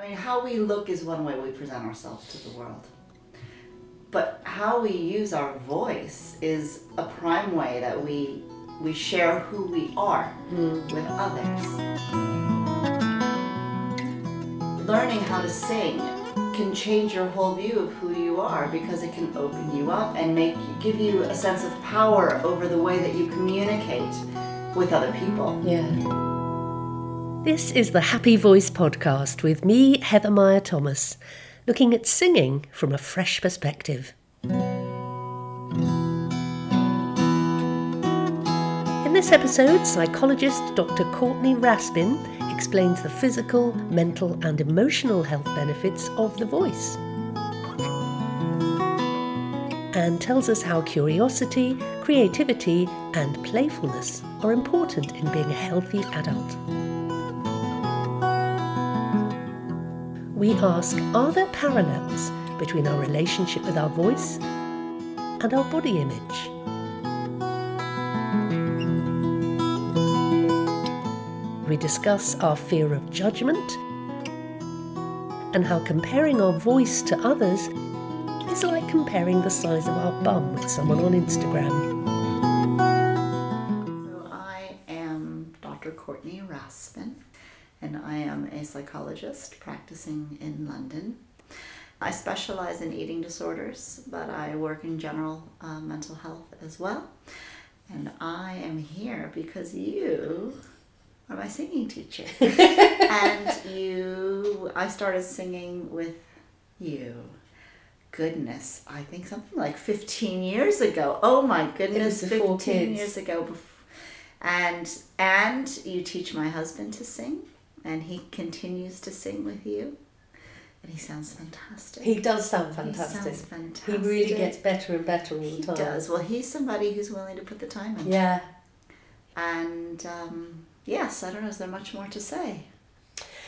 I mean, how we look is one way we present ourselves to the world. But how we use our voice is a prime way that we we share who we are with others. Learning how to sing can change your whole view of who you are because it can open you up and make give you a sense of power over the way that you communicate with other people. Yeah. This is the Happy Voice podcast with me, Heather Meyer Thomas, looking at singing from a fresh perspective. In this episode, psychologist Dr. Courtney Raspin explains the physical, mental, and emotional health benefits of the voice. And tells us how curiosity, creativity, and playfulness are important in being a healthy adult. We ask Are there parallels between our relationship with our voice and our body image? We discuss our fear of judgment and how comparing our voice to others is like comparing the size of our bum with someone on Instagram. So I am Dr. Courtney Raspin, and I am a psychologist practicing in London. I specialize in eating disorders, but I work in general uh, mental health as well. And I am here because you are my singing teacher. and you, I started singing with you. Goodness, I think something like 15 years ago. Oh my goodness, was 15 years ago. And and you teach my husband to sing, and he continues to sing with you, and he sounds fantastic. He does sound fantastic. He sounds fantastic. He really gets better and better all the He time. He does. Well, he's somebody who's willing to put the time in. Yeah. And um, yes, I don't know. Is there much more to say?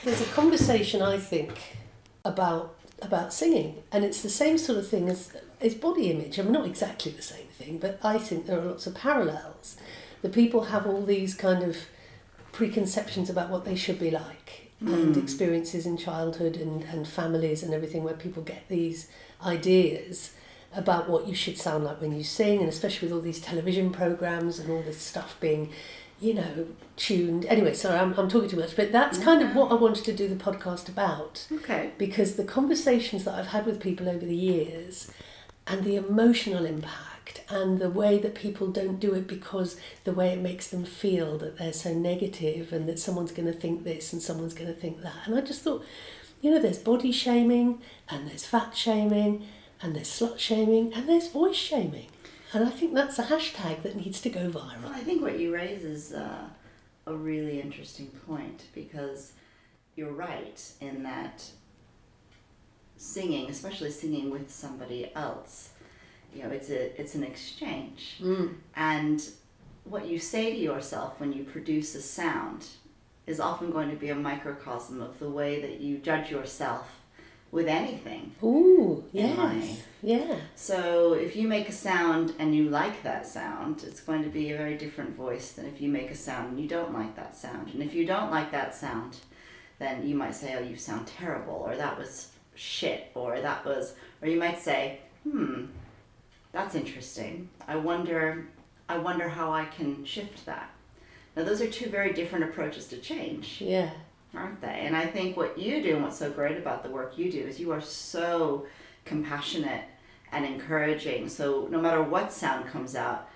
There's a conversation I think about about singing, and it's the same sort of thing as as body image. I mean, not exactly the same thing, but I think there are lots of parallels. The people have all these kind of preconceptions about what they should be like, and hmm. experiences in childhood and and families and everything, where people get these ideas about what you should sound like when you sing, and especially with all these television programs and all this stuff being you know, tuned. Anyway, sorry, I'm, I'm talking too much, but that's kind of what I wanted to do the podcast about Okay. because the conversations that I've had with people over the years and the emotional impact and the way that people don't do it because the way it makes them feel that they're so negative and that someone's going to think this and someone's going to think that. And I just thought, you know, there's body shaming and there's fat shaming and there's slut shaming and there's voice shaming. And I think that's a hashtag that needs to go Well, viral. I think what you raise is uh, a really interesting point because you're right in that singing, especially singing with somebody else, you know, it's a it's an exchange, Mm. and what you say to yourself when you produce a sound is often going to be a microcosm of the way that you judge yourself with anything. Ooh, yes. Yeah. So if you make a sound and you like that sound, it's going to be a very different voice than if you make a sound and you don't like that sound. And if you don't like that sound, then you might say, "Oh, you sound terrible," or "That was shit," or "That was," or you might say, "Hmm, that's interesting. I wonder, I wonder how I can shift that." Now, those are two very different approaches to change Yeah. aren't they? And I think what you do and what's so great about the work you do is you are so compassionate and encouraging. So no matter what sound comes out,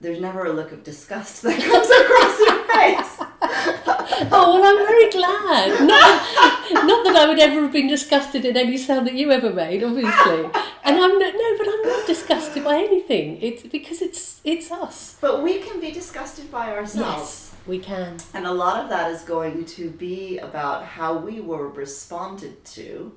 there's never a look of disgust that comes across your face. Oh, well, I'm very glad. Not, not that I would ever have been disgusted in any sound that you ever made, obviously. And I'm not, no, but I'm not disgusted by anything. It's because it's it's us. But we can be disgusted by ourselves. Yes, we can. And a lot of that is going to be about how we were responded to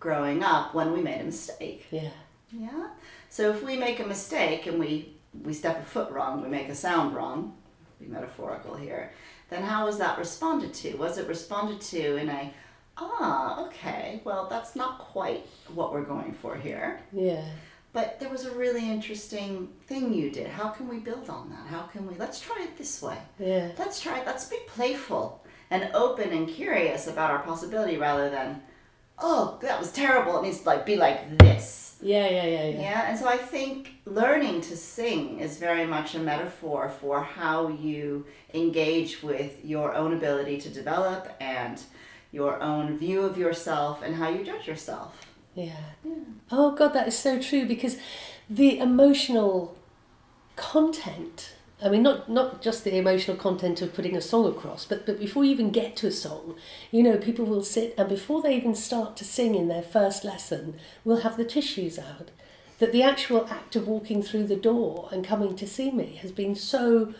growing up when we made a mistake. Yeah. Yeah. So if we make a mistake and we we step a foot wrong, we make a sound wrong, be metaphorical here, then how was that responded to? Was it responded to in a ah, okay, well that's not quite what we're going for here. Yeah. But there was a really interesting thing you did. How can we build on that? How can we let's try it this way. Yeah. Let's try it. Let's be playful and open and curious about our possibility rather than, oh, that was terrible. It needs to like be like this. Yeah, yeah, yeah, yeah. Yeah, and so I think learning to sing is very much a metaphor for how you engage with your own ability to develop and your own view of yourself and how you judge yourself. Yeah. Oh God, that is so true because the emotional content. I mean, not not just the emotional content of putting a song across, but but before you even get to a song, you know, people will sit and before they even start to sing in their first lesson, will have the tissues out. That the actual act of walking through the door and coming to see me has been so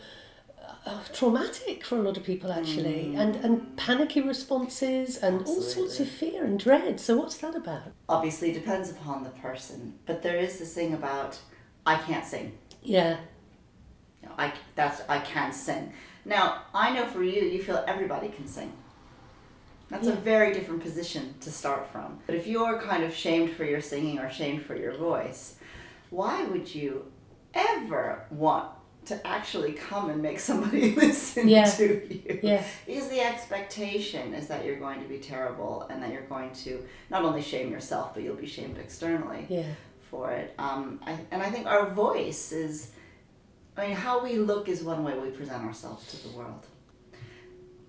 uh, traumatic for a lot of people actually and and panicky responses and all sorts of fear and dread so what's that about Obviously, depends upon the person, but there is this thing about I can't sing. yeah know, I that's I can't sing. Now I know for you, you feel everybody can sing. That's a very different position to start from. But if you're kind of shamed for your singing or shamed for your voice, why would you ever want to actually come and make somebody listen Yeah. to you? yeah Because the expectation is that you're going to be terrible and that you're going to not only shame yourself, but you'll be shamed externally yeah for it. Um, I, and I think our voice is, I mean, how we look is one way we present ourselves to the world.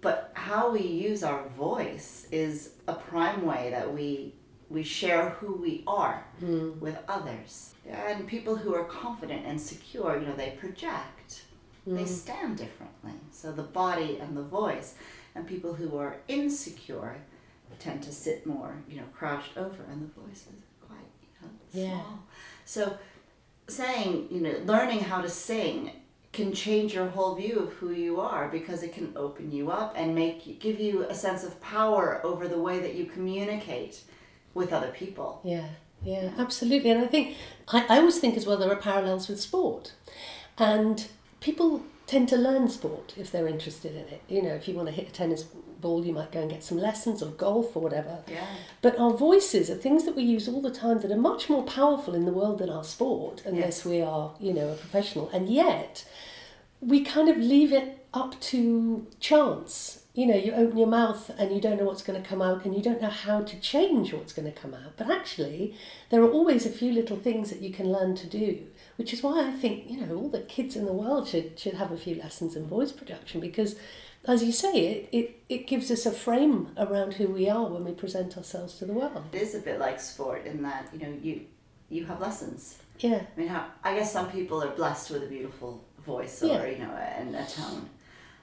But how we use our voice is a prime way that we we share who we are hmm. with others. And people who are confident and secure, you know, they project. They hmm. stand differently. So the body and the voice. And people who are insecure tend to sit more, you know, crouched over and the voice is quite, you know, Yeah. small. So saying, you know, learning how to sing can change your whole view of who you are because it can open you up and make give you a sense of power over the way that you communicate with other people. Yeah, yeah, absolutely. And I think, I, I always think as well there are parallels with sport. And people tend to learn sport if they're interested in it. You know, if you want to hit a tennis ball, you might go and get some lessons or golf or whatever. Yeah. But our voices are things that we use all the time that are much more powerful in the world than our sport, unless Yes. we are, you know, a professional. And yet, we kind of leave it up to chance. You know, you open your mouth and you don't know what's going to come out and you don't know how to change what's going to come out. But actually, there are always a few little things that you can learn to do, which is why I think, you know, all the kids in the world should, should have a few lessons in voice production because, as you say, it, it, it gives us a frame around who we are when we present ourselves to the world. It is a bit like sport in that, you know, you you have lessons. Yeah, I mean, how, I guess some people are blessed with a beautiful voice or, Yeah. you know, and a tone.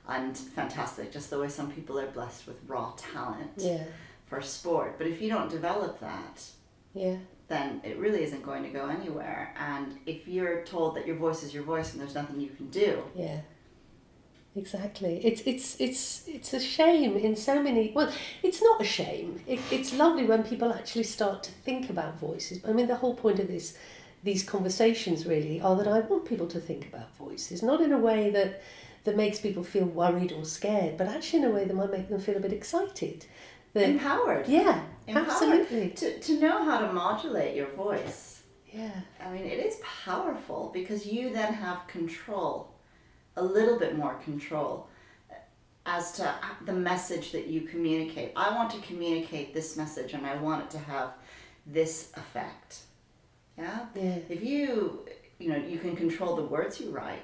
And fantastic, just the way some people are blessed with raw talent yeah, for sport. But if you don't develop that, yeah, then it really isn't going to go anywhere. And if you're told that your voice is your voice and there's nothing you can do, yeah. Exactly. It's it's it's it's a shame in so many. Well, it's not a shame. It, it's lovely when people actually start to think about voices. I mean, the whole point of this these conversations really are that I want people to think about voices, not in a way that that makes people feel worried or scared, but actually in a way that might make them feel a bit excited. That empowered. yeah, Empowered. absolutely. To, to know how to modulate your voice. Yeah, I mean, it is powerful because you then have control, a little bit more control uh, as to uh, the message that you communicate. I want to communicate this message and I want it to have this effect. Yeah? yeah, If you, you know, you can control the words you write,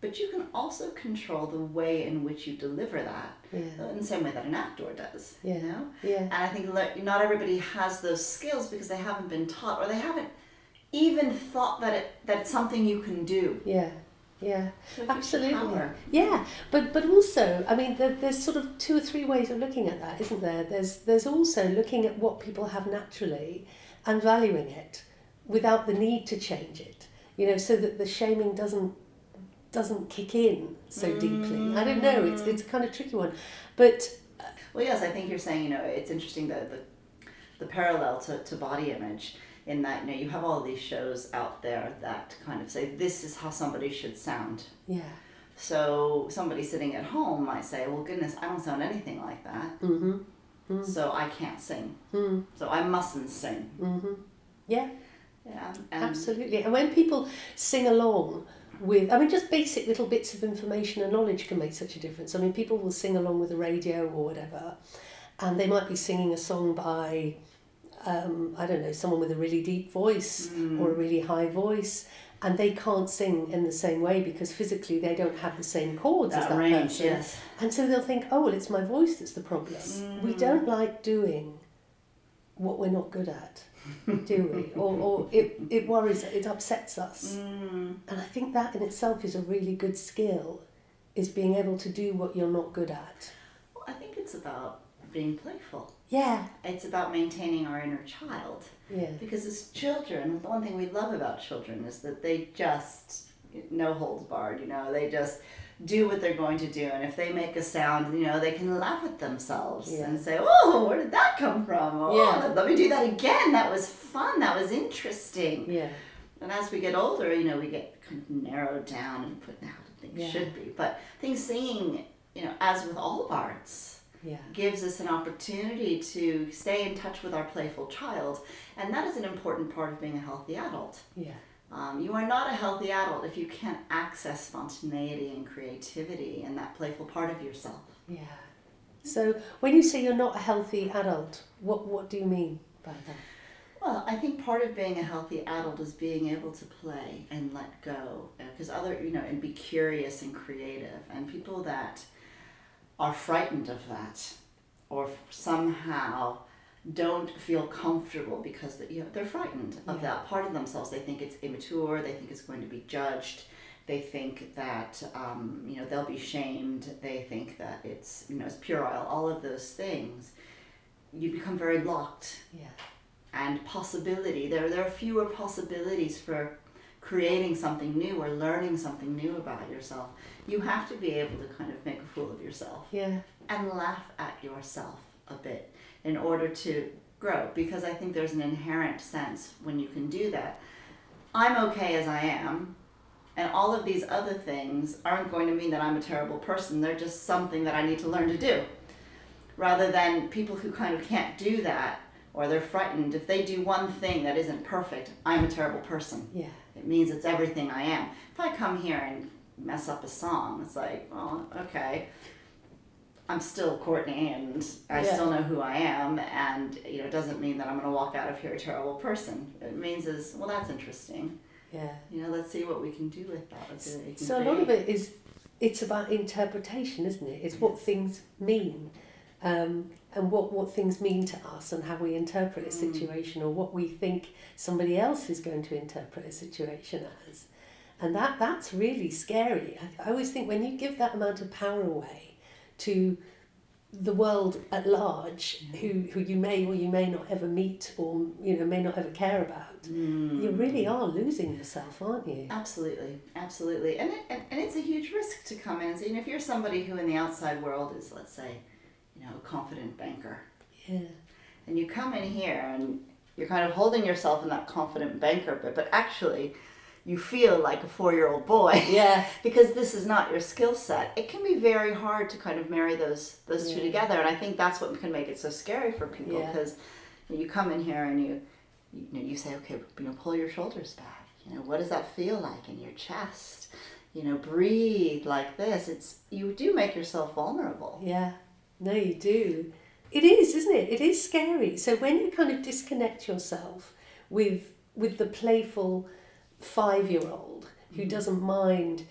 but you can also control the way in which you deliver that yeah, in the same way that an actor does. Yeah. You know? yeah. And I think not everybody has those skills because they haven't been taught or they haven't even thought that it that it's something you can do. Yeah, yeah, So it gives you absolutely. Yeah, but but also, I mean, there, there's sort of two or three ways of looking at that, isn't there? There's there's also looking at what people have naturally and valuing it without the need to change it. You know, so that the shaming doesn't doesn't kick in so deeply. I don't know. It's it's a kind of tricky one, but Well, yes, I think you're saying you know it's interesting the the, the parallel to, to body image in that you know you have all these shows out there that kind of say this is how somebody should sound. yeah, So somebody sitting at home might say, well, goodness, I don't sound anything like that, mm-hmm, so I can't sing. mm, So I mustn't sing. mm-hmm, yeah. Yeah, and Absolutely. And when people sing along with I mean just basic little bits of information and knowledge can make such a difference. I mean people will sing along with the radio or whatever and they might be singing a song by um, I don't know, someone with a really deep voice Mm. or a really high voice and they can't sing in the same way because physically they don't have the same chords as That that range, person. yes. And so they'll think, oh, well, it's my voice that's the problem. We Mm. don't like doing what we're not good at, do we? Or, or it, it worries, it upsets us. Mm. And I think that in itself is a really good skill, is being able to do what you're not good at. Well, I think it's about being playful. Yeah, It's about maintaining our inner child. yeah, Because as children, the one thing we love about children is that they just, no holds barred, you know, they just do what they're going to do. And if they make a sound, you know, they can laugh at themselves Yeah. and say, oh, where did that come from? Oh, Yeah. let me do that again. That was fun. That was interesting. yeah, And as we get older, you know, we get kind of narrowed down and put down how things Yeah. should be. But I think singing, you know, as with all arts, yeah, gives us an opportunity to stay in touch with our playful child, and that is an important part of being a healthy adult. yeah, Um, you are not a healthy adult if you can't access spontaneity and creativity and that playful part of yourself. yeah. So when you say you're not a healthy adult, what, what do you mean by that? Well, I think part of being a healthy adult is being able to play and let go, because other, you know, and be curious and creative. And people that are frightened of that, or somehow don't feel comfortable because you know they're frightened of Yeah. that part of themselves. They think it's immature. They think it's going to be judged. They think that um, you know they'll be shamed. They think that it's you know it's puerile. All of those things, you become very locked Yeah, and possibility. There, there are fewer possibilities for creating something new or learning something new about yourself. You have to be able to kind of make a fool of yourself yeah, and laugh at yourself a bit in order to grow because I think there's an inherent sense when you can do that. I'm okay as I am. And all of these other things aren't going to mean that I'm a terrible person. They're just something that I need to learn to do. Rather than people who kind of can't do that or they're frightened. If they do one thing that isn't perfect, I'm a terrible person. yeah, It means it's everything I am. If I come here and mess up a song, it's like, well, okay. I'm still Courtney and I Yeah. still know who I am and you know it doesn't mean that I'm gonna walk out of here a terrible person. It means is well that's interesting. yeah. You know, let's see what we can do with that. Let's see what we can So a lot of it is, it's about interpretation, isn't it? It's what things mean, um, and what what things mean to us, and how we interpret a Mm. situation, or what we think somebody else is going to interpret a situation as, and that that's really scary. I, I always think when you give that amount of power away to the world at large, who who you may or you may not ever meet, or you know may not ever care about, Mm. you really are losing yourself, aren't you? Absolutely, absolutely, and, it, and and it's a huge risk to come in and say, you know, if you're somebody who in the outside world is, let's say, you know, a confident banker, Yeah. and you come in here and you're kind of holding yourself in that confident banker bit, but actually, you feel like a four-year-old boy Yeah. because this is not your skill set. It can be very hard to kind of marry those those two together, and I think that's what can make it so scary for people Yeah. because you come in here and you you know you say, okay, you know, pull your shoulders back. You know, what does that feel like in your chest? You know, breathe like this. It's you do make yourself vulnerable. Yeah, no, you do. It is, isn't it? It is scary. So when you kind of disconnect yourself with with the playful five year old who doesn't mind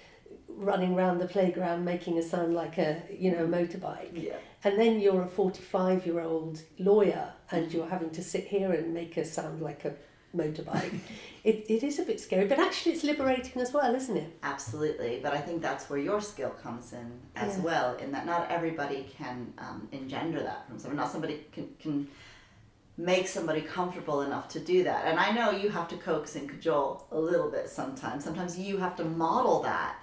running around the playground making a sound like a you know a motorbike, Yeah. and then you're a forty five year old lawyer and you're having to sit here and make a sound like a motorbike. it, it is a bit scary, but actually it's liberating as well, isn't it? Absolutely, but I think that's where your skill comes in as Yeah. well. In that not everybody can um, engender that from someone. Not somebody can can make somebody comfortable enough to do that. And I know you have to coax and cajole a little bit sometimes. Sometimes you have to model that.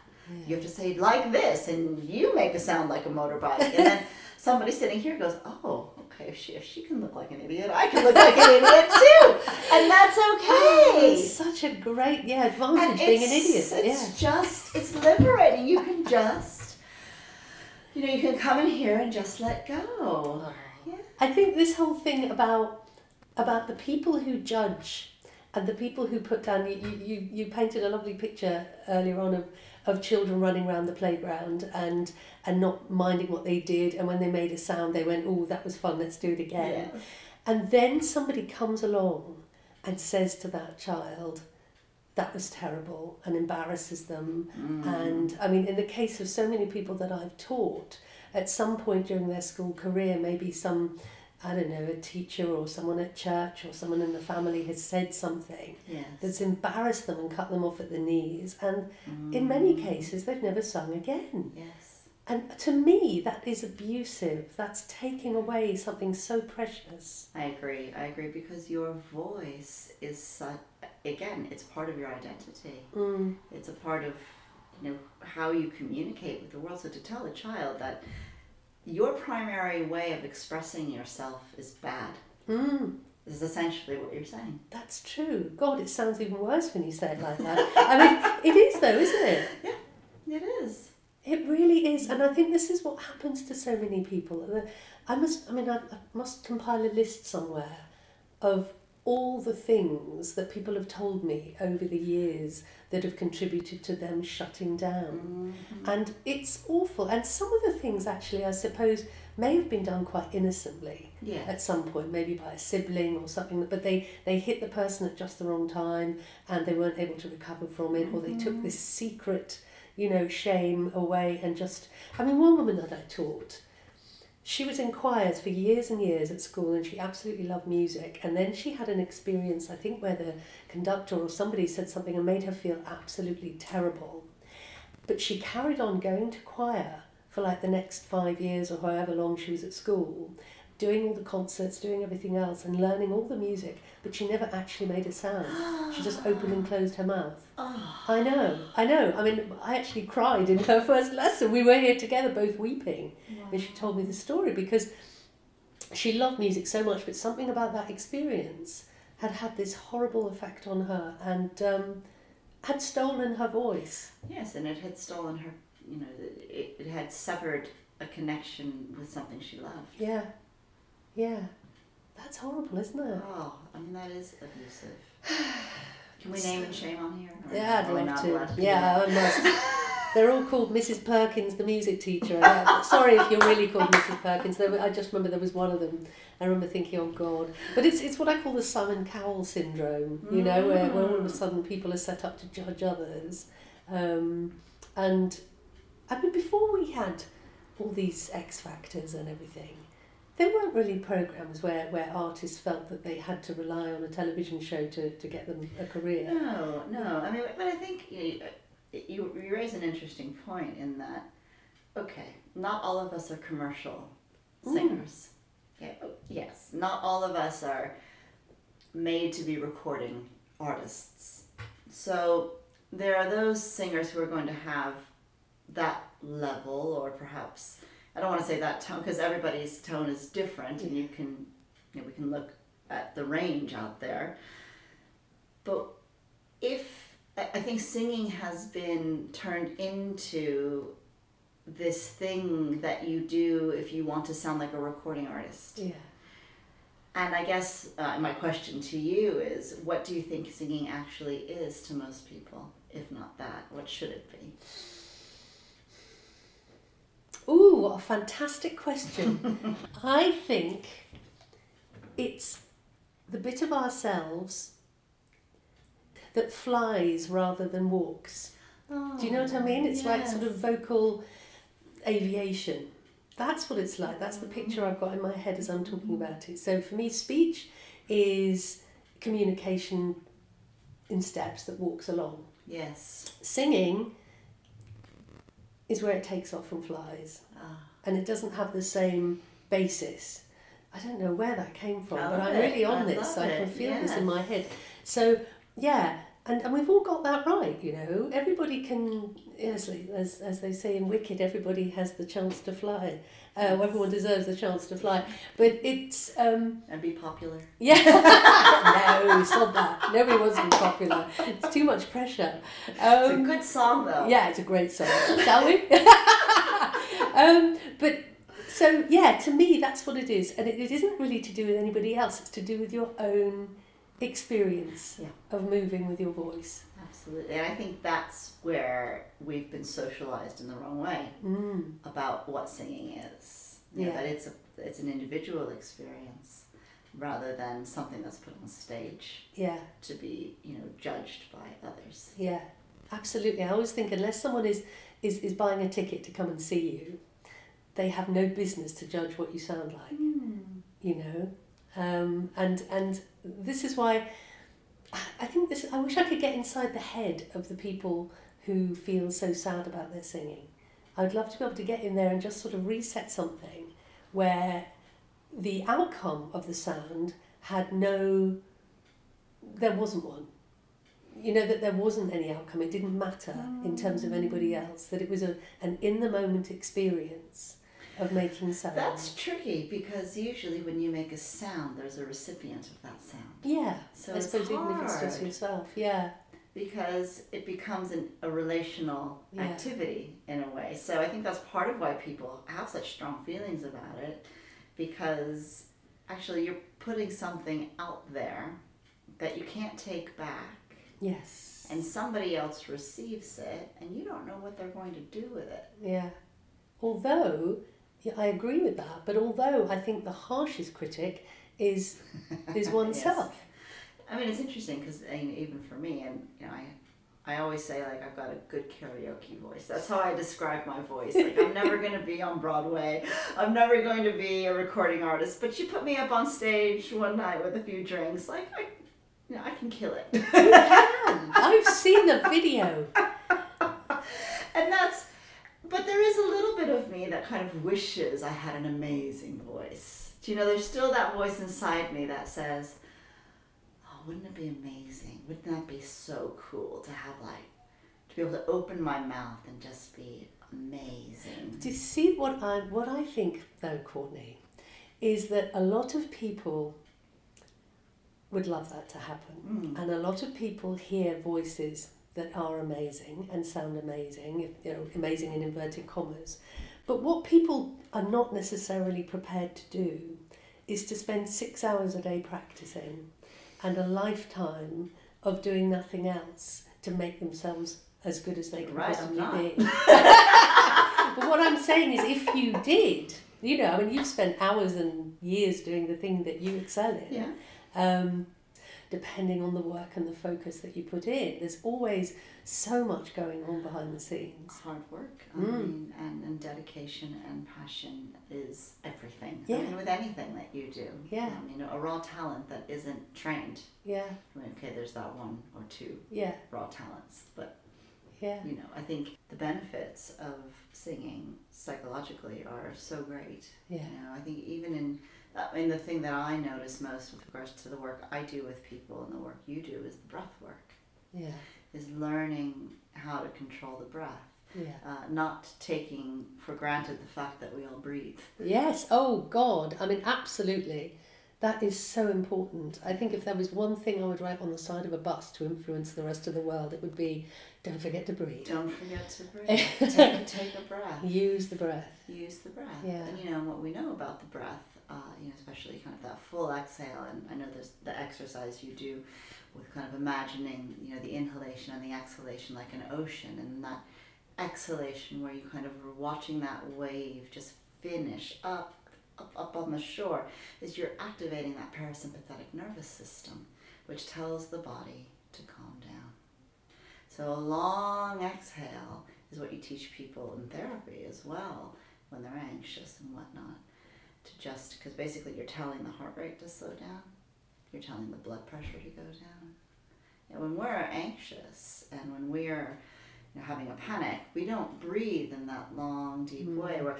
You have to say like this, and you make a sound like a motorbike, and then somebody sitting here goes, "Oh, okay. If she if she can look like an idiot, I can look like an idiot too, and that's okay." Oh, it's such a great yeah advantage being an idiot. It's just it's liberating. You can just you know, you can come in here and just let go. Yeah. I think this whole thing about about the people who judge and the people who put down you, you, you painted a lovely picture earlier on of, of children running around the playground and and not minding what they did and when they made a sound they went oh that was fun let's do it again Yeah. and then somebody comes along and says to that child that was terrible and embarrasses them Mm. and I mean, in the case of so many people that I've taught, at some point during their school career, maybe some, I don't know, a teacher or someone at church or someone in the family has said something Yes. that's embarrassed them and cut them off at the knees. And in many cases, they've never sung again. Yes. And to me, that is abusive. That's taking away something so precious. I agree. I agree because your voice is such, again, it's part of your identity. Mm. It's a part of you know how you communicate with the world. So to tell a child that your primary way of expressing yourself is bad Mm. is essentially what you're saying. That's true. God, it sounds even worse when you say it like that. I mean, it is though, isn't it? Yeah, it is. It really is, and I think this is what happens to so many people. I must, I mean, I, I must compile a list somewhere of all the things that people have told me over the years that have contributed to them shutting down. Mm-hmm. And it's awful. And some of the things, actually, I suppose, may have been done quite innocently Yeah. at some point, maybe by a sibling or something, but they, they hit the person at just the wrong time and they weren't able to recover from it, or they took mm-hmm. this secret, you know, shame away and just. I mean, one woman that I taught, she was in choirs for years and years at school and she absolutely loved music. And then she had an experience, I think, where the conductor or somebody said something and made her feel absolutely terrible. But she carried on going to choir for like the next five years or however long she was at school, doing all the concerts, doing everything else, and learning all the music. But she never actually made a sound. She just opened and closed her mouth. Oh, I know, I know. I mean, I actually cried in her first lesson. We were here together, both weeping, and she told me the story because she loved music so much, but something about that experience had had this horrible effect on her and um, had stolen her voice. yes, and it had stolen her. You know, it, it had severed a connection with something she loved. Yeah, yeah. That's horrible, isn't it? Oh, I mean that is abusive. Can we name and shame on here? Or Yeah, I'd love to. Yeah, I must. They're all called Mrs. Perkins, the music teacher. Sorry if you're really called Mrs. Perkins. There, were- I just remember there was one of them. I remember thinking, oh God. But it's, it's what I call the Simon Cowell syndrome, you know, where, where all of a sudden people are set up to judge others. Um, and I mean, before we had all these X Factors and everything, there weren't really programs where, where artists felt that they had to rely on a television show to, to get them a career. No, no. I mean, but I think you, you, you raise an interesting point in that, okay, not all of us are commercial mm. singers. Okay, oh, yes, not all of us are made to be recording artists. So there are those singers who are going to have that level, or perhaps I don't want to say that tone because everybody's tone is different, and you can, you know, we can look at the range out there. But if I think singing has been turned into this thing that you do if you want to sound like a recording artist. Yeah. And I guess uh, my question to you is what do you think singing actually is to most people? If not that, what should it be? Ooh, what a fantastic question. I think it's the bit of ourselves that flies rather than walks. Do you know what I mean? It's like sort of oh, vocal aviation. That's what it's like. That's the picture I've got in my head as I'm talking mm. about it. So for me, speech is communication in steps that walks along. Yes. Singing is where it takes off and flies Ah. and it doesn't have the same basis. I don't know where that came from, but I'm it. really on I this. I can feel this in my head. So yeah, and, and we've all got that right, you know. Everybody can, yes, as as they say in Wicked, everybody has the chance to fly. Uh, everyone deserves the chance to fly, but it's um, And be popular. yeah. no, stop that. Nobody wants to be popular. It's too much pressure. It's a Um, good song though. yeah, it's a great song. Shall we? um, but so yeah, to me that's what it is, and it, it isn't really to do with anybody else. It's to do with your own experience Yeah. of moving with your voice. Absolutely. And I think that's where we've been socialized in the wrong way Mm. about what singing is. You know, Yeah. that it's a it's an individual experience rather than something that's put on stage Yeah, to be, you know, judged by others. yeah, absolutely. I always think unless someone is, is, is buying a ticket to come and see you, they have no business to judge what you sound like. you know um, and and this is why I think this I wish I could get inside the head of the people who feel so sad about their singing. I would love to be able to get in there and just sort of reset something where the outcome of the sound had no there wasn't one. You know that there wasn't any outcome. It didn't matter in terms of anybody mm. else that it was a an in the moment experience of making sound That's tricky because usually when you make a sound, there's a recipient of that sound. Yeah, So I it's suppose even if it's just yourself. Yeah, because it becomes an, a relational Yeah. activity in a way. So I think that's part of why people have such strong feelings about it because actually you're putting something out there that you can't take back yes, and somebody else receives it and you don't know what they're going to do with it. yeah. Although, yeah, I agree with that. But although I think the harshest critic is is oneself. I mean, it's interesting because even for me, and you know, I, I always say like I've got a good karaoke voice. That's how I describe my voice. Like I'm never going to be on Broadway. I'm never going to be a recording artist. But you put me up on stage one night with a few drinks, like I, you know, I can kill it. I've seen the video. and that's, but there is a little bit of me that kind of wishes I had an amazing voice. Do you know? There's still that voice inside me that says, "Oh, wouldn't it be amazing? Wouldn't that be so cool to have like to be able to open my mouth and just be amazing?" Do you see what I what I think though, Courtney, is that a lot of people would love that to happen, Mm. and a lot of people hear voices that are amazing and sound amazing, you know, amazing in inverted commas. But what people are not necessarily prepared to do is to spend six hours a day practicing and a lifetime of doing nothing else to make themselves as good as they can Right, possibly be. but what I'm saying is, if you did, you know, I mean, you've spent hours and years doing the thing that you excel in. Yeah. Um, depending on the work and the focus that you put in, there's always so much going on behind the scenes. hard work I Mm. mean, and, and dedication and passion is everything. Yeah. I mean, with anything that you do. Yeah. you know a raw talent that isn't trained. Yeah, I mean, okay there's that one or two yeah, raw talents but yeah, you know i think the benefits of singing psychologically are so great. Yeah, you know i think even in I mean, the thing that I notice most with regards to the work I do with people and the work you do is the breath work, yeah, is learning how to control the breath. yeah. uh, not taking for granted the fact that we all breathe. Yes, oh God, I mean, absolutely. That is so important. I think if there was one thing I would write on the side of a bus to influence the rest of the world, it would be don't forget to breathe. Don't forget to breathe. take, take a breath. Use the breath. Use the breath. Yeah. And you know what we know about the breath, uh, you know, especially kind of that full exhale. And I know there's the exercise you do with kind of imagining, you know, the inhalation and the exhalation like an ocean, and that exhalation where you kind of are watching that wave just finish up, up, up on the shore, is you're activating that parasympathetic nervous system, which tells the body to calm down. So a long exhale is what you teach people in therapy as well when they're anxious and whatnot. To just because basically you're telling the heart rate to slow down, you're telling the blood pressure to go down. And when we're anxious and when we're you know, having a panic, we don't breathe in that long, deep Mm. way. We're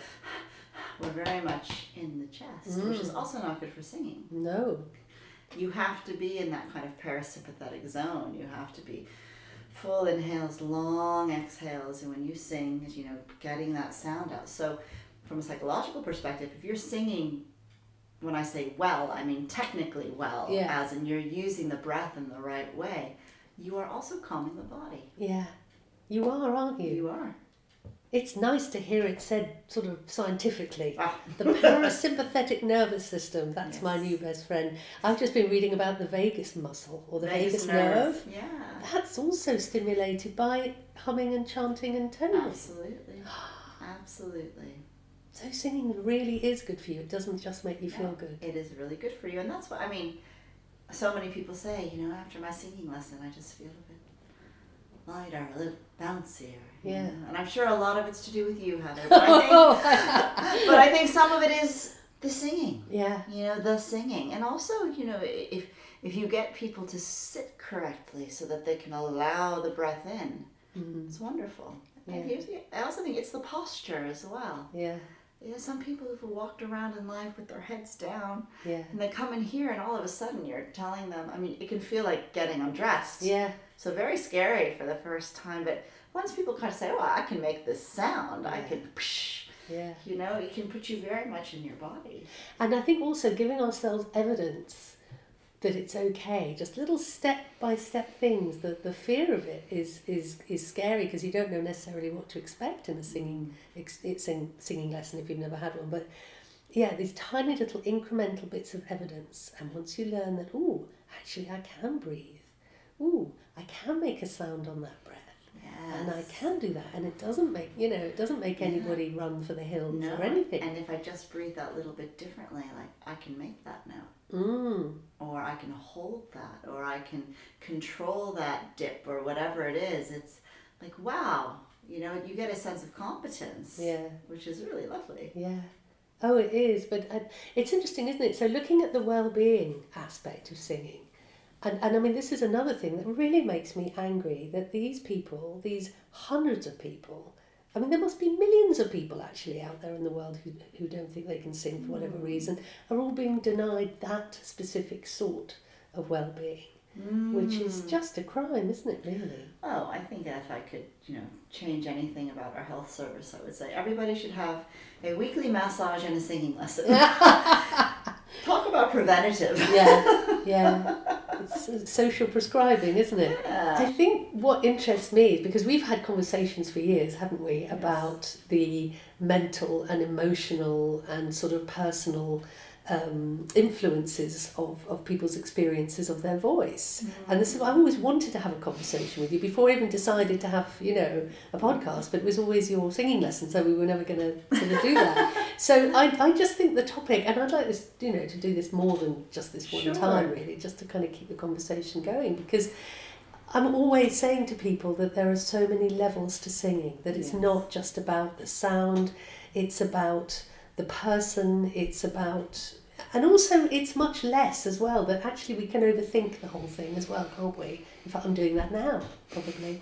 we're very much in the chest, which is Mm. also not good for singing No. you have to be in that kind of parasympathetic zone. You have to be full inhales, long exhales, and when you sing, you know getting that sound out. So, from a psychological perspective, if you're singing, when I say well, I mean technically well, Yeah. as in you're using the breath in the right way. You are also calming the body. Yeah. You are, aren't you? You are. it's nice to hear it said sort of scientifically. Ah. The parasympathetic nervous system, that's my new best friend. I've just been reading about the vagus muscle or the vagus, nerve. Yeah. That's also stimulated by humming and chanting and toning. Absolutely. Absolutely. So singing really is good for you. It doesn't just make you feel good. It is really good for you. And that's what, I mean, so many people say, you know, after my singing lesson, I just feel a bit lighter, a little bouncier. Yeah. know. And I'm sure a lot of it's to do with you, Heather. But I think, but I think some of it is the singing. yeah. you know the singing and also you know if if you get people to sit correctly so that they can allow the breath in Mm, it's wonderful Yeah. I also think it's the posture as well yeah. You know some people who've walked around in life with their heads down Yeah. and they come in here and all of a sudden you're telling them i mean it can feel like getting undressed Yeah. so very scary for the first time but once people kind of say "Well, i can make this sound i Yeah. can psh, Yeah. you know it can put you very much in your body And I think also giving ourselves evidence that it's okay, just little step by step things. The the fear of it is is is scary because you don't know necessarily what to expect in a singing mm. ex, sing, singing lesson if you've never had one. But yeah, these tiny little incremental bits of evidence, and once you learn that, oh, actually I can breathe. Ooh, I can make a sound on that And I can do that, and it doesn't make you know it doesn't make Yeah. anybody run for the hills No, or anything. And if I just breathe that little bit differently, like I can make that note, Mm, or I can hold that, or I can control that dip, or whatever it is. It's like, wow, you know, you get a sense of competence, yeah. which is really lovely. Yeah. Oh, it is. But uh, it's interesting, isn't it? So, looking at the well being aspect of singing, and, and I mean, this is another thing that really makes me angry that these people, these hundreds of people, I mean, there must be millions of people actually out there in the world who, who don't think they can sing for whatever hmm. reason, are all being denied that specific sort of well being, which is hmm. just a crime, isn't it, really? Oh, I think if I could, you know, change anything about our health service, I would say everybody should have a weekly massage and a singing lesson. Talk about preventative. Yeah, yeah. It's social prescribing, isn't it? Yeah. I think what interests me is because we've had conversations for years, haven't we, about the mental and emotional and sort of personal um, influences of, of people's experiences of their voice. And this is, I always wanted to have a conversation with you before I even decided to have, you know, a podcast, but it was always your singing lesson, so we were never going to do that. so I, I just think the topic, and I'd like this, you know, to do this more than just this one Sure. time, really, just to kind of keep the conversation going, because I'm always saying to people that there are so many levels to singing, that it's Yes. not just about the sound, it's about the person, it's about. And also, it's much less as well, that actually we can overthink the whole thing as well, can't we? In fact, I'm doing that now, probably.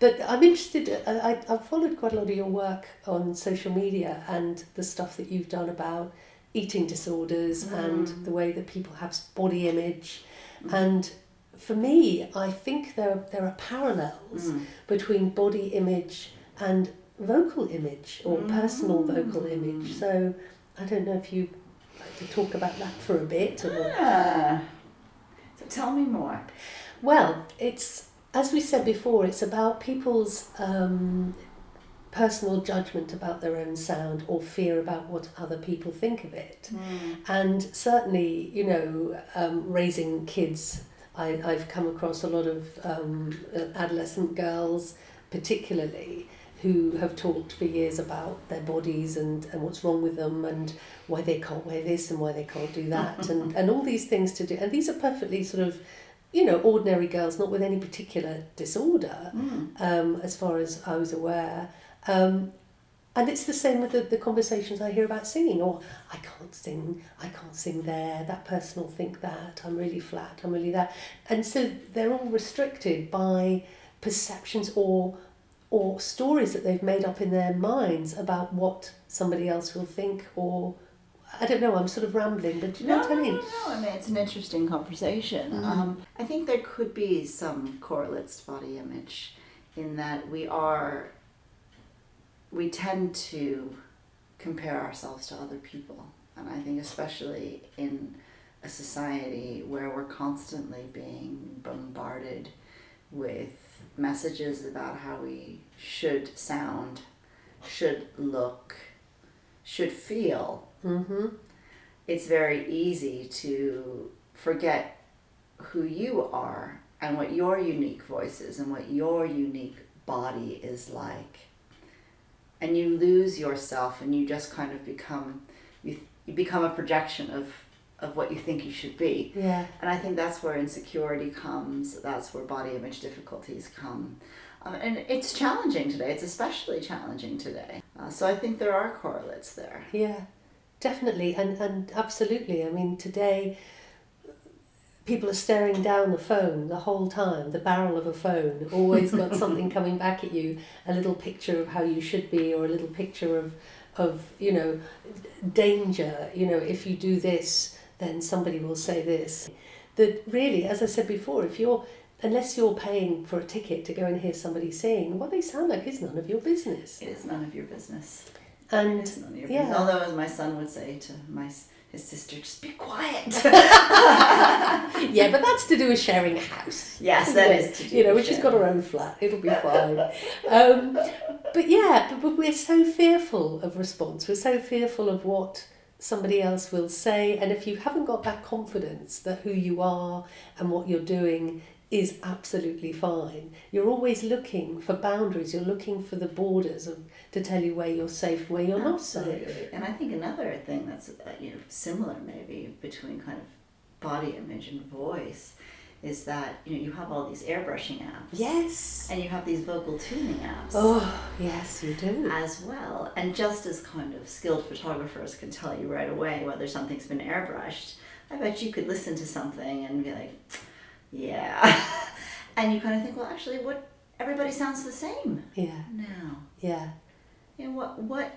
But I'm interested, I, I've followed quite a lot of your work on social media and the stuff that you've done about eating disorders and the way that people have body image. And for me, I think there, there are parallels Mm. between body image and vocal image or personal vocal image. So I don't know if you'd like to talk about that for a bit or. Ah. So tell me more. Well, it's as we said before, it's about people's um, personal judgment about their own sound or fear about what other people think of it. And certainly, you know, um, raising kids, I, I've come across a lot of um, adolescent girls, particularly, who have talked for years about their bodies and, and what's wrong with them and why they can't wear this and why they can't do that and, and all these things to do. And these are perfectly sort of, you know, ordinary girls, not with any particular disorder, um, as far as I was aware. Um, and it's the same with the, the conversations I hear about singing. Or I can't sing, I can't sing there, that person will think that, I'm really flat, I'm really that. And so they're all restricted by perceptions or or stories that they've made up in their minds about what somebody else will think or I don't know, I'm sort of rambling, but do you know No, what I mean? no, no. I mean, it's an interesting conversation. Um, I think there could be some correlates to body image in that we are, we tend to compare ourselves to other people. And I think, especially in a society where we're constantly being bombarded with messages about how we should sound should look, should feel, Mm-hmm. it's very easy to forget who you are and what your unique voice is and what your unique body is like. And you lose yourself and you just kind of become you, you become a projection of of what you think you should be. Yeah. And I think that's where insecurity comes, that's where body image difficulties come. Um, and it's challenging today, it's especially challenging today. Uh, so I think there are correlates there. Yeah, definitely, and and absolutely. I mean, today people are staring down the phone the whole time, the barrel of a phone, always got something coming back at you, a little picture of how you should be, or a little picture of of you know danger. You know, if you do this, then somebody will say this. That really, as I said before, if you're unless you're paying for a ticket to go and hear somebody sing, what they sound like is none of your business. It is none of your business. And It's none of your yeah. business. Although, as my son would say to my his sister, just be quiet. yeah, but that's to do with sharing a house. yes, that it? is to do You know, when she's got her own flat, it'll be fine. um, but yeah, but, but we're so fearful of response. We're so fearful of what somebody else will say. And if you haven't got that confidence that who you are and what you're doing is absolutely fine, you're always looking for boundaries. You're looking for the borders of, to tell you where you're safe, where you're not safe. Absolutely. And I think another thing that's uh, you know similar maybe between kind of body image and voice is that you know you have all these airbrushing apps. Yes. And you have these vocal tuning apps. Oh, yes, you do. as well. And just as kind of skilled photographers can tell you right away whether something's been airbrushed, I bet you could listen to something and be like, yeah. and you kind of think, well, actually, what everybody sounds the same Yeah, now. yeah. You know, what what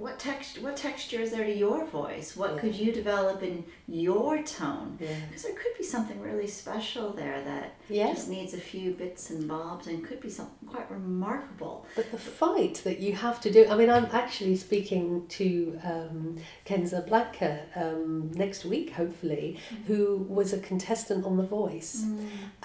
what text what texture is there to your voice? What Yeah. could you develop in your tone? Yeah. Because there could be something really special there that Yes. just needs a few bits and bobs and could be something quite remarkable. But the fight that you have to do, I mean, I'm actually speaking to um, Kenza Blacker um, next week, hopefully, who was a contestant on The Voice.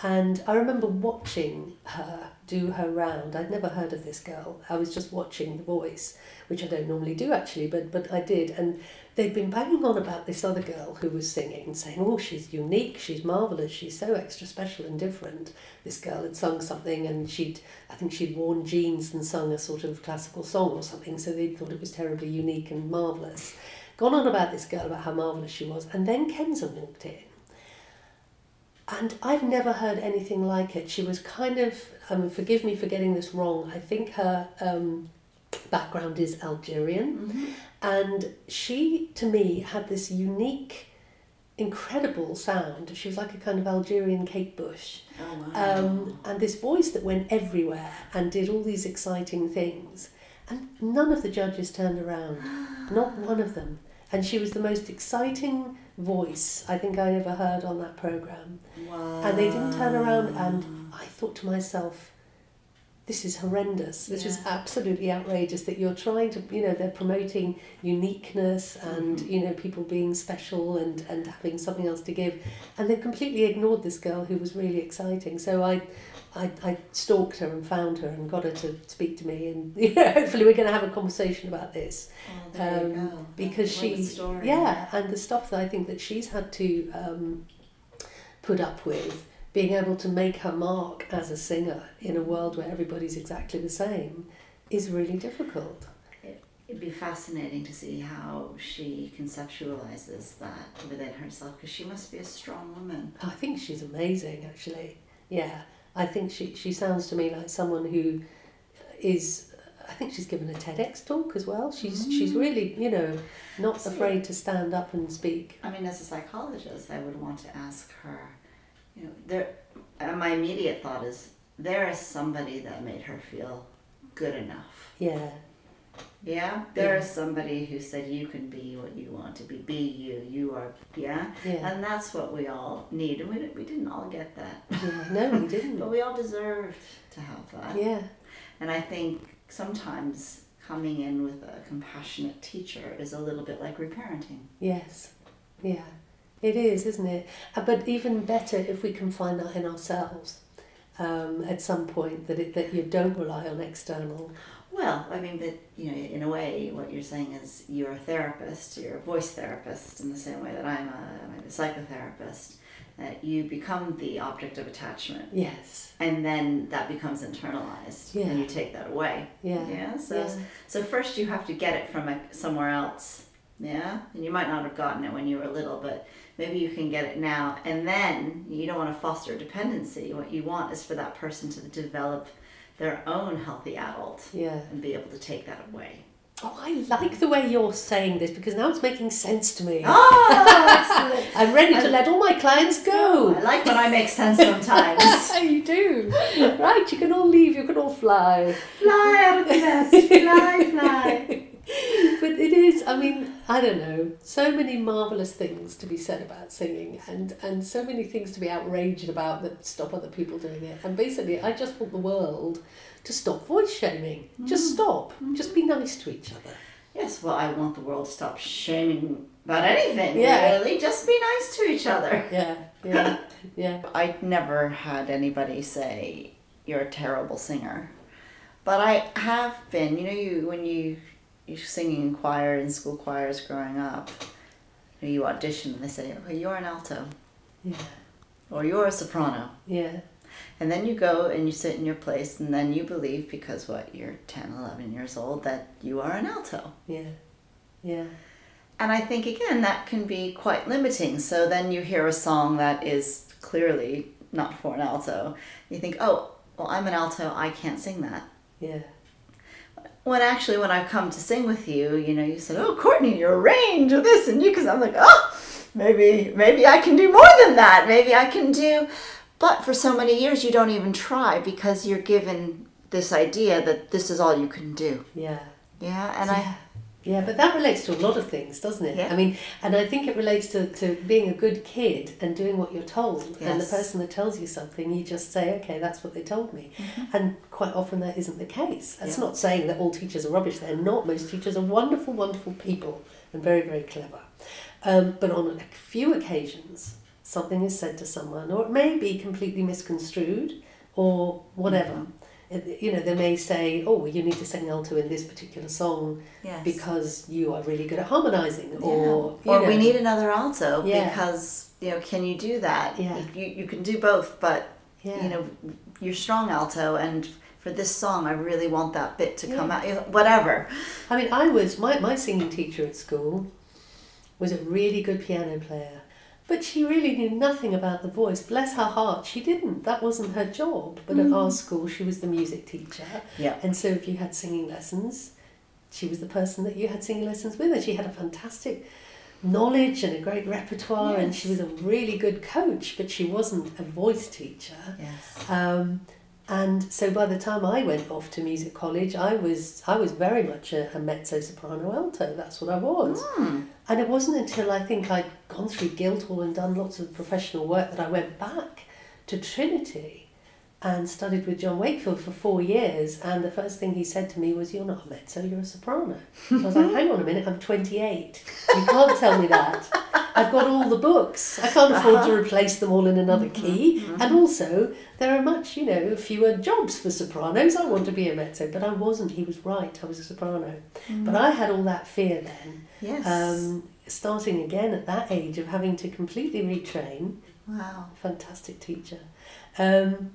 And I remember watching her do her round. I'd never heard of this girl. I was just watching The Voice, which I don't normally do actually, but, but I did. And they'd been banging on about this other girl who was singing, saying, Oh, she's unique, she's marvellous, she's so extra special and different. This girl had sung something and she'd, I think she'd worn jeans and sung a sort of classical song or something, so they thought it was terribly unique and marvellous. Gone on about this girl, about how marvellous she was, and then Kenza walked in. And I've never heard anything like it. She was kind of, um, forgive me for getting this wrong, I think her um, background is Algerian. And she, to me, had this unique, incredible sound. She was like a kind of Algerian Kate Bush. Oh wow. Um, and this voice that went everywhere and did all these exciting things. And none of the judges turned around, not one of them. And she was the most exciting voice I think I ever heard on that programme. wow. And they didn't turn around, and I thought to myself, this is horrendous. This is absolutely outrageous that you're trying to, you know, they're promoting uniqueness and, Mhm. you know, people being special and, and having something else to give. And they've completely ignored this girl who was really exciting. So I, I, I stalked her and found her and got her to speak to me. And you know, hopefully we're going to have a conversation about this. Oh, um, because she yeah and the stuff that i think that she's had to um, put up with being able to make her mark as a singer in a world where everybody's exactly the same is really difficult. It'd be fascinating to see how she conceptualizes that within herself because she must be a strong woman. i think she's amazing actually. Yeah i think she, she sounds to me like someone who is i think she's given a tedx talk as well she's she's mm. really you know not afraid to stand up and speak I mean, as a psychologist, I would want to ask her, you know, there. And my immediate thought is there is somebody that made her feel good enough. yeah Yeah, there Yeah. is somebody who said you can be what you want to be. Be you. You are. Yeah, yeah and that's what we all need, and we didn't, we didn't all get that, yeah no we didn't but we all deserved to have that. yeah And I think sometimes coming in with a compassionate teacher is a little bit like reparenting. Yes, yeah, it is, isn't it? Uh, But even better if we can find that in ourselves um, at some point that it, that you don't rely on external. Well, I mean, but you know, in a way, what you're saying is you're a therapist, you're a voice therapist, in the same way that I'm a, I'm a psychotherapist. That you become the object of attachment, Yes. and then that becomes internalized, Yeah. and you take that away. Yeah. Yeah. So, Yeah. so first you have to get it from a, somewhere else. Yeah. And you might not have gotten it when you were little, but maybe you can get it now. And then you don't want to foster dependency. What you want is for that person to develop their own healthy adult Yeah. and be able to take that away. Oh, I like the way you're saying this because now it's making sense to me. Oh. I'm ready to let all my clients go. I like when I make sense sometimes. you do. Right, you can all leave, you can all fly. fly out of the nest. Fly, fly. But it is, I mean, I don't know, so many marvellous things to be said about singing and, and so many things to be outraged about that stop other people doing it. And basically, I just want the world to stop voice shaming. Just mm. stop. Just be mm. nice to each other. Yes, well, I want the world to stop shaming about anything, Yeah. really. Just be nice to each other. Yeah, yeah, yeah. I never had anybody say you're a terrible singer, but I have been. You know, you when you you're singing in choir in school choirs growing up, you, audition and they say, "Okay, you're an alto," Yeah, or "You're a soprano," yeah, and then you go and you sit in your place, and then you believe because what you're 10, 11 years old that you are an alto. yeah, yeah. And I think again that can be quite limiting. So then you hear a song that is clearly not for an alto. You think, oh, well, I'm an alto, I can't sing that. Yeah, When actually, when I've come to sing with you, you know, you said, oh, Courtney, your range of this and you, because I'm like, oh, maybe, maybe I can do more than that. Maybe I can do. But for so many years, you don't even try because you're given this idea that this is all you can do. yeah. Yeah, and I. yeah. But that relates to a lot of things, doesn't it? Yeah. I mean, and I think it relates to, to being a good kid and doing what you're told. And the person that tells you something, you just say, okay, that's what they told me. And quite often that isn't the case. That's Mm-hmm. Yeah. not saying that all teachers are rubbish. They're not. Most teachers are wonderful, wonderful people and very, very clever. Um, but on a few occasions, something is said to someone, or it may be completely misconstrued or whatever. Mm-hmm. You know, they may say, oh, you need to sing alto in this particular song Yes. because you are really good at harmonizing or Yeah. you or we need another alto Yeah. because you know can you do that Yeah. you, you can do both but yeah. you know you're strong alto and for this song i really want that bit to come out you know, whatever I mean, I was my, my singing teacher at school was a really good piano player, but she really knew nothing about the voice. Bless her heart, she didn't. That wasn't her job. But at our school, she was the music teacher, yeah and so if you had singing lessons, she was the person that you had singing lessons with, and she had a fantastic knowledge and a great repertoire, and she was a really good coach. But she wasn't a voice teacher. yes Um, and so by the time I went off to music college, I was I was very much a, a mezzo soprano alto. That's what I was. Hmm. And it wasn't until I think I'd gone through Guildhall and done lots of professional work that I went back to Trinity and studied with John Wakefield for four years. And the first thing he said to me was, "You're not a mezzo, you're a soprano." I was like, "Hang on a minute, I'm 28. You can't tell me that. I've got all the books. I can't afford to replace them all in another key. And also, there are much, you know, fewer jobs for sopranos. I want to be a mezzo, but I wasn't. He was right. I was a soprano. But I had all that fear then. yes Um, starting again at that age of having to completely retrain. wow Fantastic teacher. Um,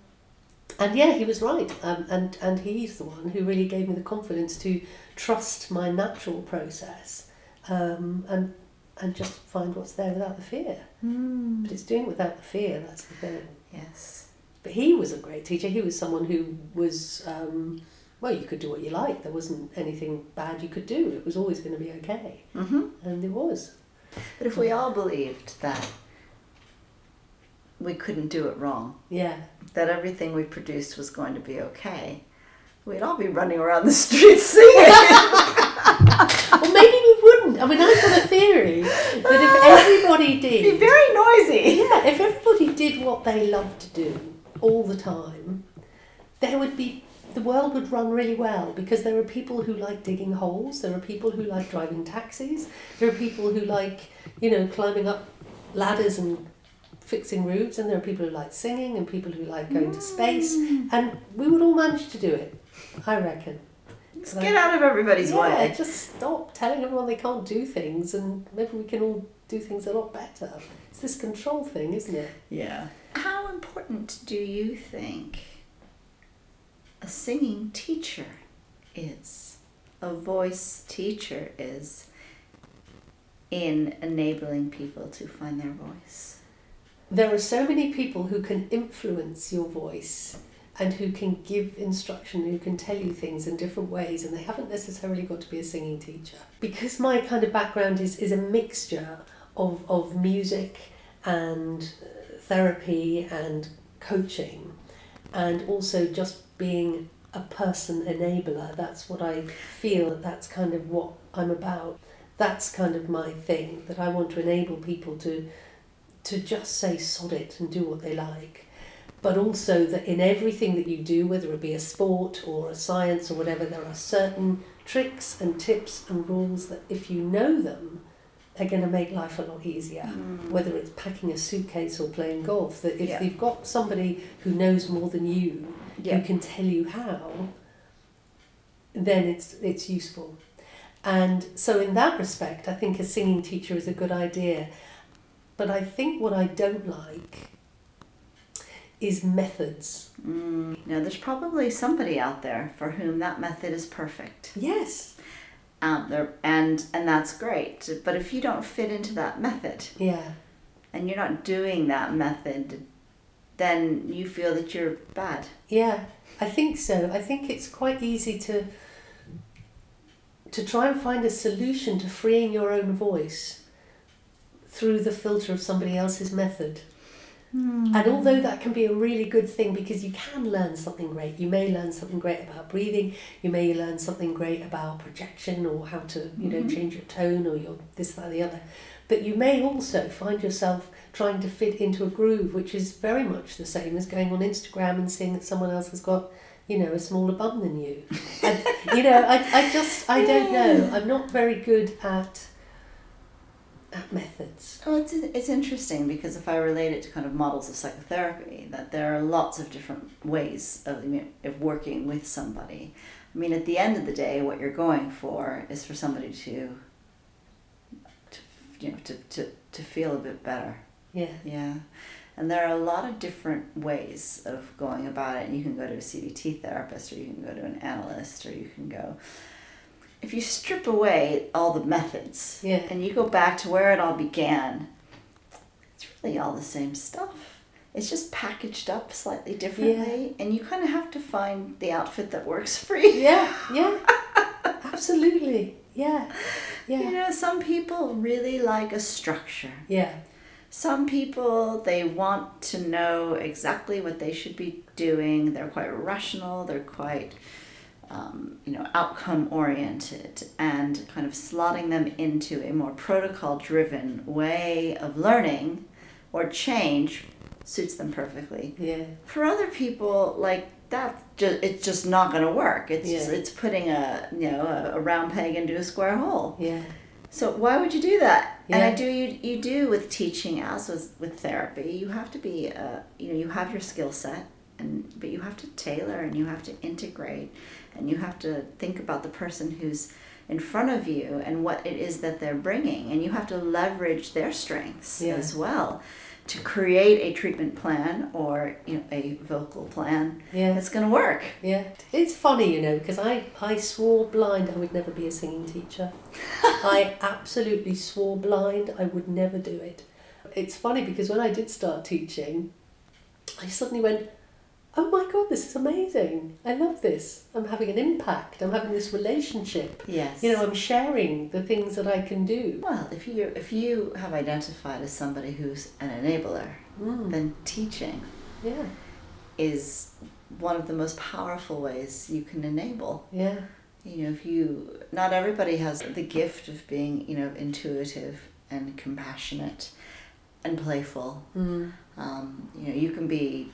and yeah, he was right. Um, and, and he's the one who really gave me the confidence to trust my natural process um, and, and just find what's there without the fear. Hmm. But it's doing it without the fear, that's the thing. yes But he was a great teacher. He was someone who was, um, well, you could do what you liked. There wasn't anything bad you could do. It was always going to be okay. hmm And it was. but if we all believed that we couldn't do it wrong Yeah. that everything we produced was going to be okay we'd all be running around the streets singing Well, maybe we wouldn't. I mean, I've got a theory that if ah, everybody did. It'd be very noisy yeah, if everybody did what they love to do all the time, there would be the world would run really well because there are people who like digging holes, there are people who like driving taxis, there are people who like, you know, climbing up ladders and fixing roofs, and there are people who like singing and people who like going to space, mm. and we would all manage to do it, I reckon. Just get out of everybody's yeah, way. just stop telling everyone they can't do things, and maybe we can all do things a lot better. It's this control thing, isn't it? Yeah. How important do you think a singing teacher is, a voice teacher is, in enabling people to find their voice? There are so many people who can influence your voice and who can give instruction, who can tell you things in different ways, and they haven't necessarily got to be a singing teacher. Because my kind of background is, is a mixture of, of music and uh, therapy and coaching, and also just being a person enabler. That's what I feel that's kind of what I'm about. That's kind of my thing, that I want to enable people to to just say sod it and do what they like. But also that in everything that you do, whether it be a sport or a science or whatever, there are certain tricks and tips and rules that if you know them, are going to make life a lot easier. Mm. Whether it's packing a suitcase or playing golf, that if Yeah. you've got somebody who knows more than you, Yeah. who can tell you how, then it's it's useful. And so in that respect, I think a singing teacher is a good idea. But I think what I don't like is methods. Mm. Now, there's probably somebody out there for whom that method is perfect. Yes. Um, there, and and that's great. But if you don't fit into that method, Yeah. and you're not doing that method, then you feel that you're bad. Yeah, I think so. I think it's quite easy to to try and find a solution to freeing your own voice through the filter of somebody else's method. And although that can be a really good thing because you can learn something great, you may learn something great about breathing, you may learn something great about projection or how to, you know, Mhm. change your tone or your this, that, or the other. But you may also find yourself trying to fit into a groove which is very much the same as going on Instagram and seeing that someone else has got, you know, a smaller bum than you. And, you know, I, I just, I don't know. I'm not very good at methods. Well, it's it's interesting because if I relate it to kind of models of psychotherapy, that there are lots of different ways of of working with somebody. I mean, at the end of the day, what you're going for is for somebody to, to you know, to, to, to feel a bit better. Yeah. Yeah. And there are a lot of different ways of going about it. And you can go to a CBT therapist, or you can go to an analyst, or you can go. If you strip away all the methods Yeah. and you go back to where it all began, it's really all the same stuff. It's just packaged up slightly differently, and you kind of have to find the outfit that works for you. Yeah, yeah. Absolutely. Yeah. yeah. You know, some people really like a structure. Yeah. Some people, they want to know exactly what they should be doing. They're quite rational, they're quite, um, you know, outcome oriented, and kind of slotting them into a more protocol driven way of learning or change suits them perfectly. Yeah. For other people, like that, just, it's just not going to work. It's just, Yeah. it's putting a you know a, a round peg into a square hole. Yeah. So why would you do that? Yeah. And I do you you do with teaching as with, with therapy. You have to be uh, you know you have your skill set and but you have to tailor and you have to integrate and you have to think about the person who's in front of you and what it is that they're bringing and you have to leverage their strengths Yeah. as well to create a treatment plan or you know a vocal plan Yeah. that's going to work. Yeah. It's funny, you know, because I, I swore blind I would never be a singing teacher. I absolutely swore blind I would never do it. It's funny because when I did start teaching, I suddenly went, oh my god, this is amazing. I love this. I'm having an impact. I'm having this relationship. Yes. You know, I'm sharing the things that I can do. Well, if you if you have identified as somebody who's an enabler, Mm. then teaching Yeah. is one of the most powerful ways you can enable. Yeah. You know, if you not everybody has the gift of being, you know, intuitive and compassionate and playful. Mm. Um, you know, you can be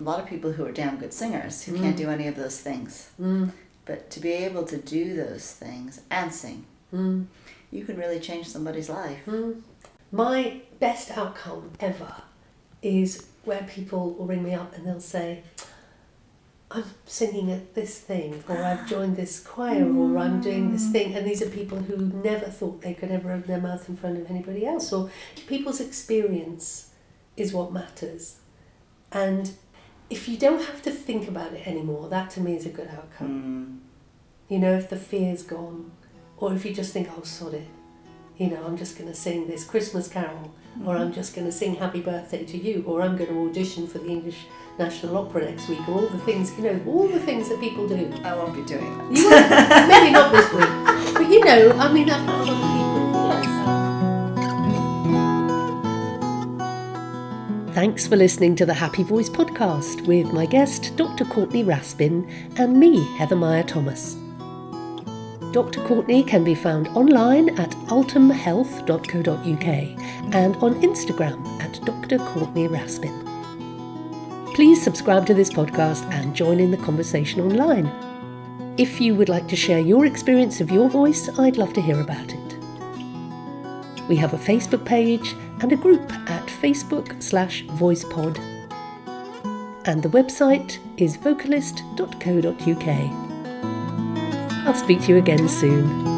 a lot of people who are damn good singers who can't Mm. do any of those things. Mm. But to be able to do those things and sing, Mm. you can really change somebody's life. Mm. My best outcome ever is where people will ring me up and they'll say, I'm singing at this thing, or I've joined this choir, or I'm doing this thing, and these are people who never thought they could ever open their mouth in front of anybody else. Or people's experience is what matters. And if you don't have to think about it anymore, that to me is a good outcome. Mm. You know, if the fear's gone, or if you just think, oh, sod it, you know, I'm just going to sing this Christmas carol, or I'm just going to sing Happy Birthday to You, or I'm going to audition for the English National Opera next week, or all the things, you know, all the things that people do. I won't be doing that. You won't, maybe not this week, but you know, I mean, I've had a lot of people. Thanks for listening to the Happy Voice podcast with my guest, Dr. Courtney Raspin, and me, Heather Meyer Thomas. Dr. Courtney can be found online at ultimhealth.co.uk and on Instagram at Dr. Courtney Raspin. Please subscribe to this podcast and join in the conversation online. If you would like to share your experience of your voice, I'd love to hear about it. We have a Facebook page and a group at facebook slash voicepod. And the website is vocalist.co.uk. I'll speak to you again soon.